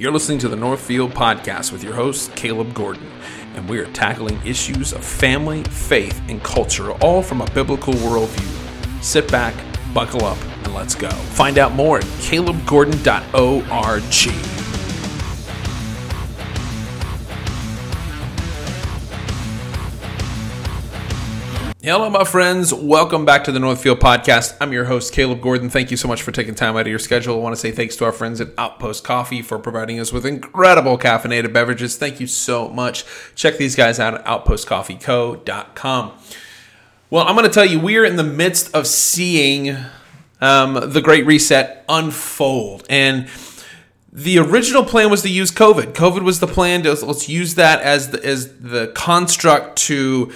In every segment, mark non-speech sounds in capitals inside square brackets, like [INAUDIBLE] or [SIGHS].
You're listening to the Northfield Podcast with your host, Caleb Gordon, and we are tackling issues of family, faith, and culture, all from a biblical worldview. Sit back, buckle up, and let's go. Find out more at calebgordon.org. Hello, my friends. Welcome back to the Northfield Podcast. I'm your host, Caleb Gordon. Thank you so much for taking time out of your schedule. I want to say thanks to our friends at Outpost Coffee for providing us with incredible caffeinated beverages. Thank you so much. Check these guys out at outpostcoffeeco.com. Well, I'm going to tell you, we are in the midst of seeing um, the Great Reset unfold. And the original plan was to use COVID. COVID was the plan. To, let's use that as the, as the construct to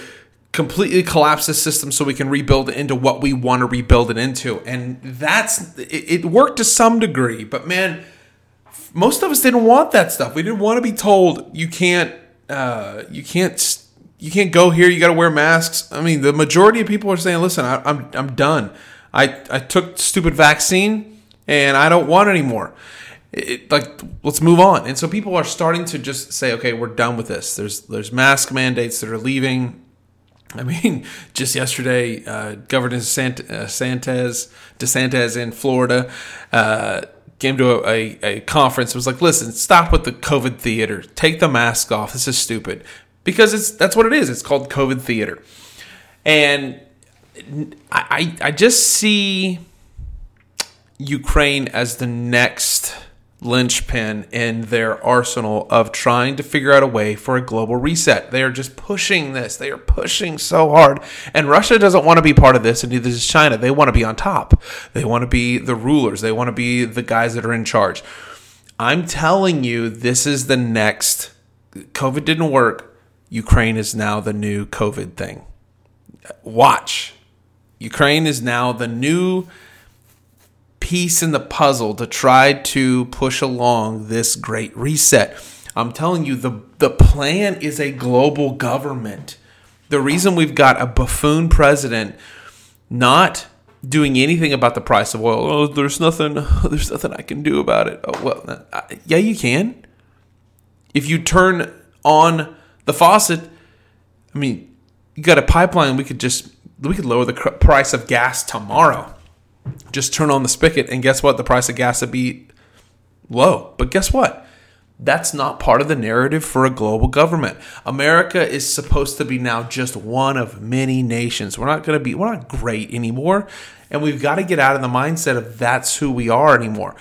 completely collapse the system so we can rebuild it into what we want to rebuild it into. And that's it, it worked to some degree, but man, most of us didn't want that stuff. We didn't want to be told you can't uh, you can't you can't go here. You got to wear masks. I mean, the majority of people are saying, "Listen, I, I'm I'm done. I I took stupid vaccine and I don't want anymore." It, like let's move on. And so people are starting to just say, "Okay, we're done with this." There's there's mask mandates that are leaving I mean, [LAUGHS] just yesterday, uh, Governor Sant- uh, DeSantis, in Florida uh, came to a, a, a conference. was like, "Listen, stop with the COVID theater. Take the mask off. This is stupid." Because it's that's what it is. It's called COVID theater, and I I, I just see Ukraine as the next linchpin in their arsenal of trying to figure out a way for a global reset. They are just pushing this. They are pushing so hard. And Russia doesn't want to be part of this, and neither does China. They want to be on top. They want to be the rulers. They want to be the guys that are in charge. I'm telling you, this is the next. COVID didn't work. Ukraine is now the new COVID thing. Watch. Ukraine is now the new piece in the puzzle to try to push along this great reset. I'm telling you, the, the plan is a global government. The reason we've got a buffoon president not doing anything about the price of oil, oh, there's nothing, [LAUGHS] there's nothing I can do about it. Oh, well, uh, yeah, you can. If you turn on the faucet, I mean, you got a pipeline, we could just, we could lower the price of gas tomorrow just turn on the spigot and guess what? The price of gas would be low. But guess what? That's not part of the narrative for a global government. America is supposed to be now just one of many nations. We're not going to be, we're not great anymore. And we've got to get out of the mindset of that's who we are anymore.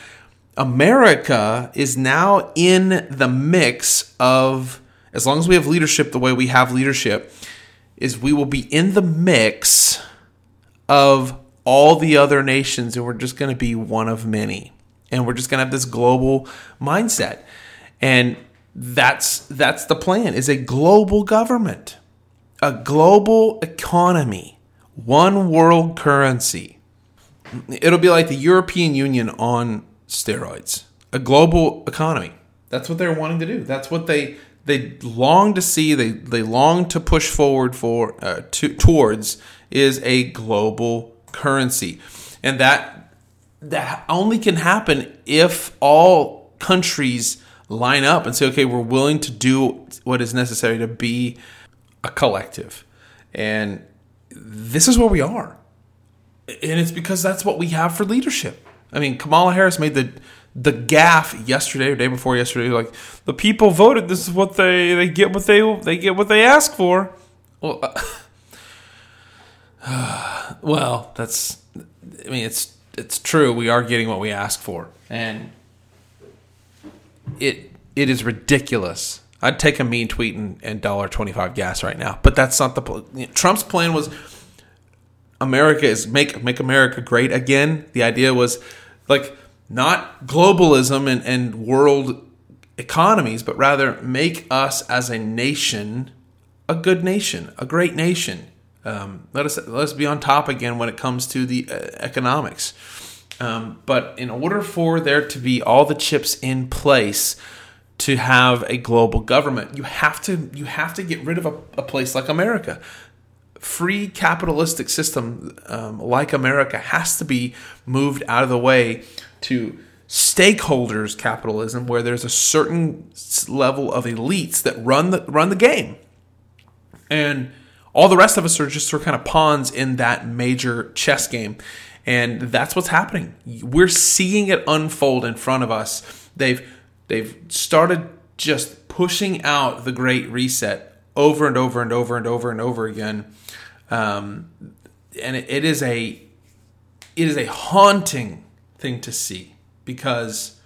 America is now in the mix of, as long as we have leadership the way we have leadership, is we will be in the mix of all the other nations and we're just going to be one of many. And we're just going to have this global mindset. And that's that's the plan is a global government, a global economy, one world currency. It'll be like the European Union on steroids. A global economy. That's what they're wanting to do. That's what they they long to see. They they long to push forward for uh, to, towards is a global currency. And that that only can happen if all countries line up and say, okay, we're willing to do what is necessary to be a collective. And this is where we are. And it's because that's what we have for leadership. I mean, Kamala Harris made the the gaff yesterday or day before yesterday, like the people voted. This is what they they get what they they get what they ask for. Well, uh, [LAUGHS] [SIGHS] well, that's. I mean, it's it's true. We are getting what we ask for, and it it is ridiculous. I'd take a mean tweet and, and dollar twenty five gas right now, but that's not the Trump's plan was. America is make make America great again. The idea was like not globalism and, and world economies, but rather make us as a nation a good nation, a great nation. Um, let us let us be on top again when it comes to the uh, economics. Um, but in order for there to be all the chips in place to have a global government, you have to you have to get rid of a, a place like America. Free capitalistic system um, like America has to be moved out of the way to stakeholders capitalism where there's a certain level of elites that run the run the game. And all the rest of us are just sort of kind of pawns in that major chess game. And that's what's happening. We're seeing it unfold in front of us. They've they've started just pushing out the great reset over and over and over and over and over again. Um, and it, it is a it is a haunting thing to see because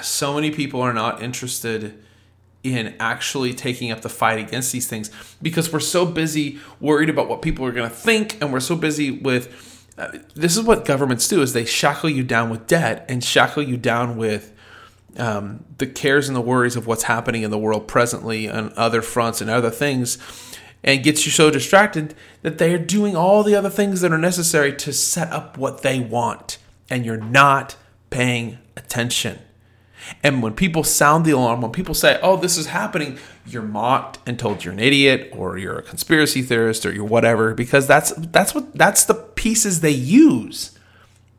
so many people are not interested in actually taking up the fight against these things because we're so busy worried about what people are going to think and we're so busy with uh, this is what governments do is they shackle you down with debt and shackle you down with um, the cares and the worries of what's happening in the world presently on other fronts and other things and gets you so distracted that they are doing all the other things that are necessary to set up what they want and you're not paying attention and when people sound the alarm, when people say, oh, this is happening, you're mocked and told you're an idiot or you're a conspiracy theorist or you're whatever, because that's that's what that's the pieces they use.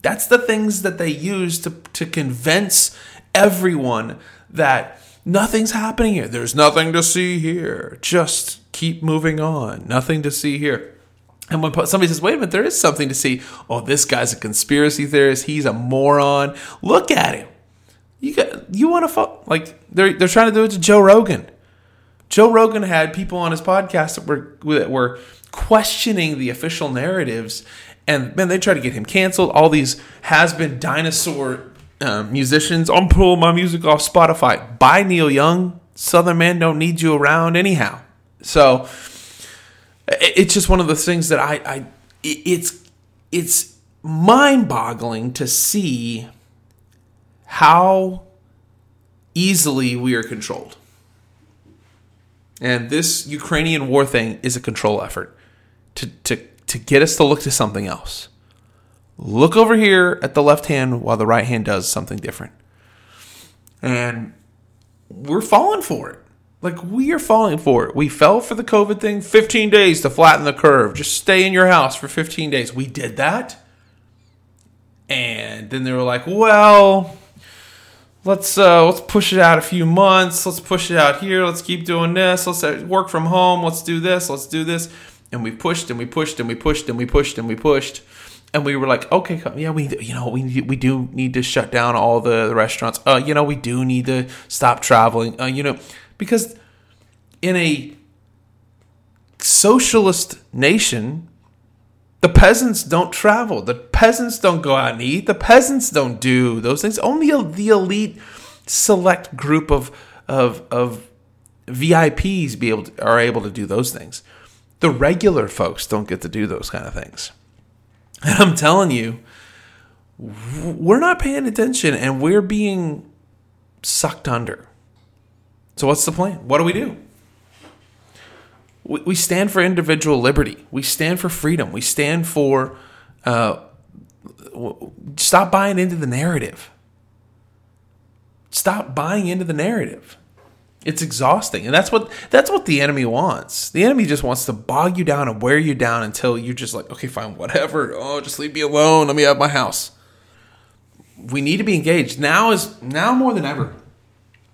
That's the things that they use to, to convince everyone that nothing's happening here. There's nothing to see here. Just keep moving on. Nothing to see here. And when somebody says, wait a minute, there is something to see. Oh, this guy's a conspiracy theorist. He's a moron. Look at him. You got you want to fuck like they're they're trying to do it to Joe Rogan. Joe Rogan had people on his podcast that were that were questioning the official narratives, and man, they tried to get him canceled. All these has been dinosaur um, musicians. I'm pulling my music off Spotify. Bye, Neil Young. Southern man don't need you around anyhow. So it's just one of the things that I, I it's it's mind boggling to see how easily we are controlled. And this Ukrainian war thing is a control effort to, to, to get us to look to something else. Look over here at the left hand while the right hand does something different. And we're falling for it. Like we are falling for it. We fell for the COVID thing 15 days to flatten the curve. Just stay in your house for 15 days. We did that. And then they were like, well, let's uh, let's push it out a few months. Let's push it out here. Let's keep doing this. Let's uh, work from home. Let's do this. Let's do this. And we pushed and we pushed and we pushed and we pushed and we pushed. And we were like, okay, yeah, we you know we we do need to shut down all the, the restaurants. Uh, you know, we do need to stop traveling. Uh, you know, because in a socialist nation, the peasants don't travel. The peasants don't go out and eat. The peasants don't do those things. Only the elite, select group of of of VIPs be able to, are able to do those things. The regular folks don't get to do those kind of things. And I'm telling you, we're not paying attention and we're being sucked under. So what's the plan? What do we do? we, stand for individual liberty. We stand for freedom. We stand for uh, stop buying into the narrative. Stop buying into the narrative. It's exhausting, and that's what that's what the enemy wants. The enemy just wants to bog you down and wear you down until you're just like, okay, fine, whatever. Oh, just leave me alone. Let me have my house. We need to be engaged now. Is now more than ever.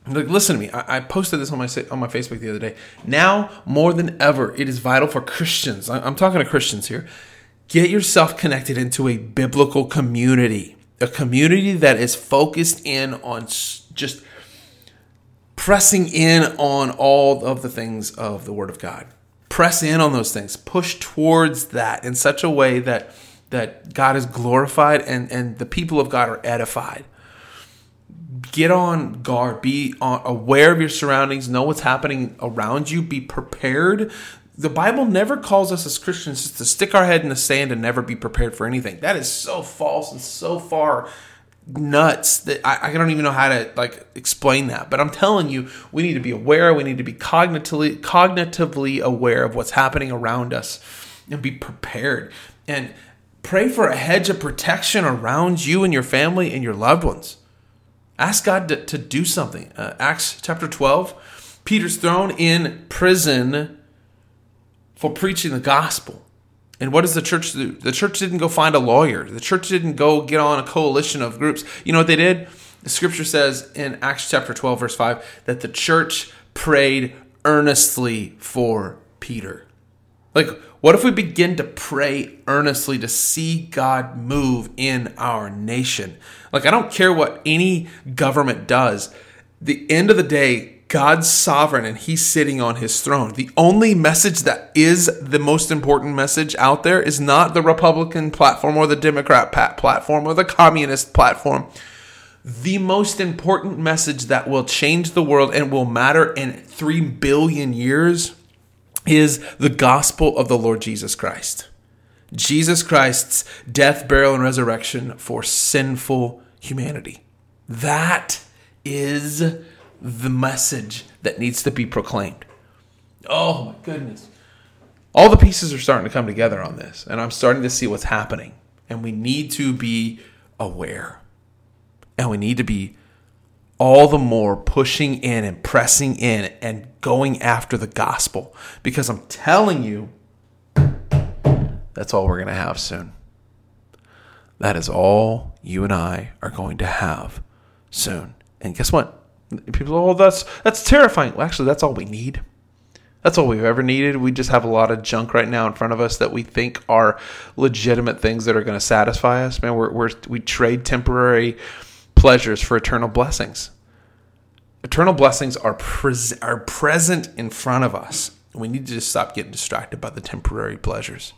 Like, listen to me. I, I, posted this on my on my Facebook the other day. Now more than ever, it is vital for Christians. I, I'm talking to Christians here. Get yourself connected into a biblical community, a community that is focused in on just pressing in on all of the things of the Word of God. Press in on those things. Push towards that in such a way that that God is glorified and and the people of God are edified get on guard be on, aware of your surroundings know what's happening around you be prepared the bible never calls us as christians to stick our head in the sand and never be prepared for anything. That is so false and so far nuts that I, I don't even know how to like explain that. But i'm telling you we need to be aware. We need to be cognitively cognitively aware of what's happening around us and be prepared. And pray for a hedge of protection around you and your family and your loved ones. Ask God to, to do something. Uh, Acts chapter 12, Peter's thrown in prison for preaching the gospel. And what does the church do? The church didn't go find a lawyer. The church didn't go get on a coalition of groups. You know what they did? The scripture says in Acts chapter 12, verse 5, that the church prayed earnestly for Peter. Like, what if we begin to pray earnestly to see God move in our nation? Like, I don't care what any government does. The end of the day, God's sovereign and he's sitting on his throne. The only message that is the most important message out there is not the Republican platform or the Democrat platform or the communist platform. The most important message that will change the world and will matter in 3 billion years is the gospel of the Lord Jesus Christ. Jesus Christ's death, burial, and resurrection for sinful humanity. That is the message that needs to be proclaimed. Oh my goodness. All the pieces are starting to come together on this, and I'm starting to see what's happening. And we need to be aware. And we need to be all the more pushing in and pressing in and going after the gospel because I'm telling you, that's all we're going to have soon. That is all you and I are going to have soon. And guess what? People, oh, that's that's terrifying. Well, actually, that's all we need. That's all we've ever needed. We just have a lot of junk right now in front of us that we think are legitimate things that are going to satisfy us. Man, we're, we're we trade temporary pleasures for eternal blessings. Eternal blessings are, pres- are present in front of us. We need to just stop getting distracted by the temporary pleasures.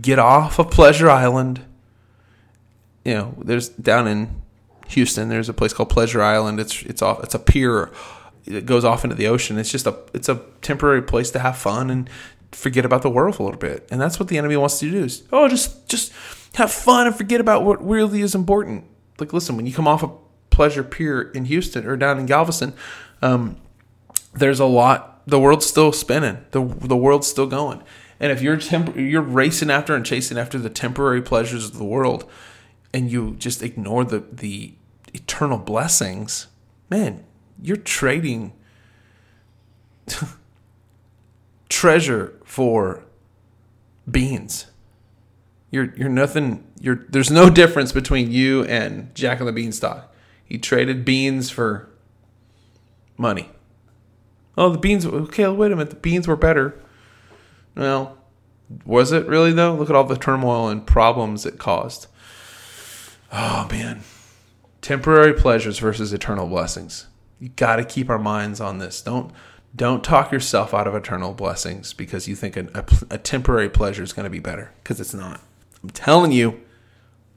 Get off of Pleasure Island. You know, there's down in Houston, there's a place called Pleasure Island. It's it's off it's a pier that goes off into the ocean. It's just a it's a temporary place to have fun and forget about the world a little bit. And that's what the enemy wants to do is, oh, just just have fun and forget about what really is important like listen when you come off a pleasure pier in houston or down in galveston um, there's a lot the world's still spinning the, the world's still going and if you're temp- you're racing after and chasing after the temporary pleasures of the world and you just ignore the the eternal blessings man you're trading [LAUGHS] treasure for beans you're you're nothing. You're there's no difference between you and Jack and the Beanstalk. He traded beans for money. Oh, the beans. Okay, wait a minute. The beans were better. Well, was it really though? Look at all the turmoil and problems it caused. Oh man, temporary pleasures versus eternal blessings. You got to keep our minds on this. Don't don't talk yourself out of eternal blessings because you think a, a, a temporary pleasure is going to be better because it's not. I'm telling you,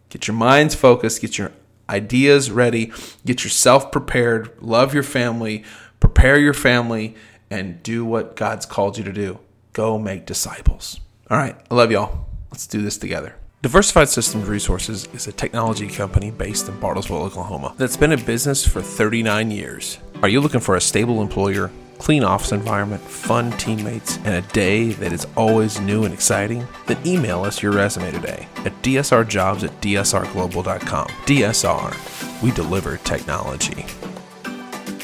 get your minds focused, get your ideas ready, get yourself prepared, love your family, prepare your family, and do what God's called you to do. Go make disciples. All right, I love y'all. Let's do this together. Diversified Systems Resources is a technology company based in Bartlesville, Oklahoma, that's been in business for 39 years. Are you looking for a stable employer? clean office environment, fun teammates, and a day that is always new and exciting? Then email us your resume today at dsrjobs at dsrglobal.com. DSR, we deliver technology.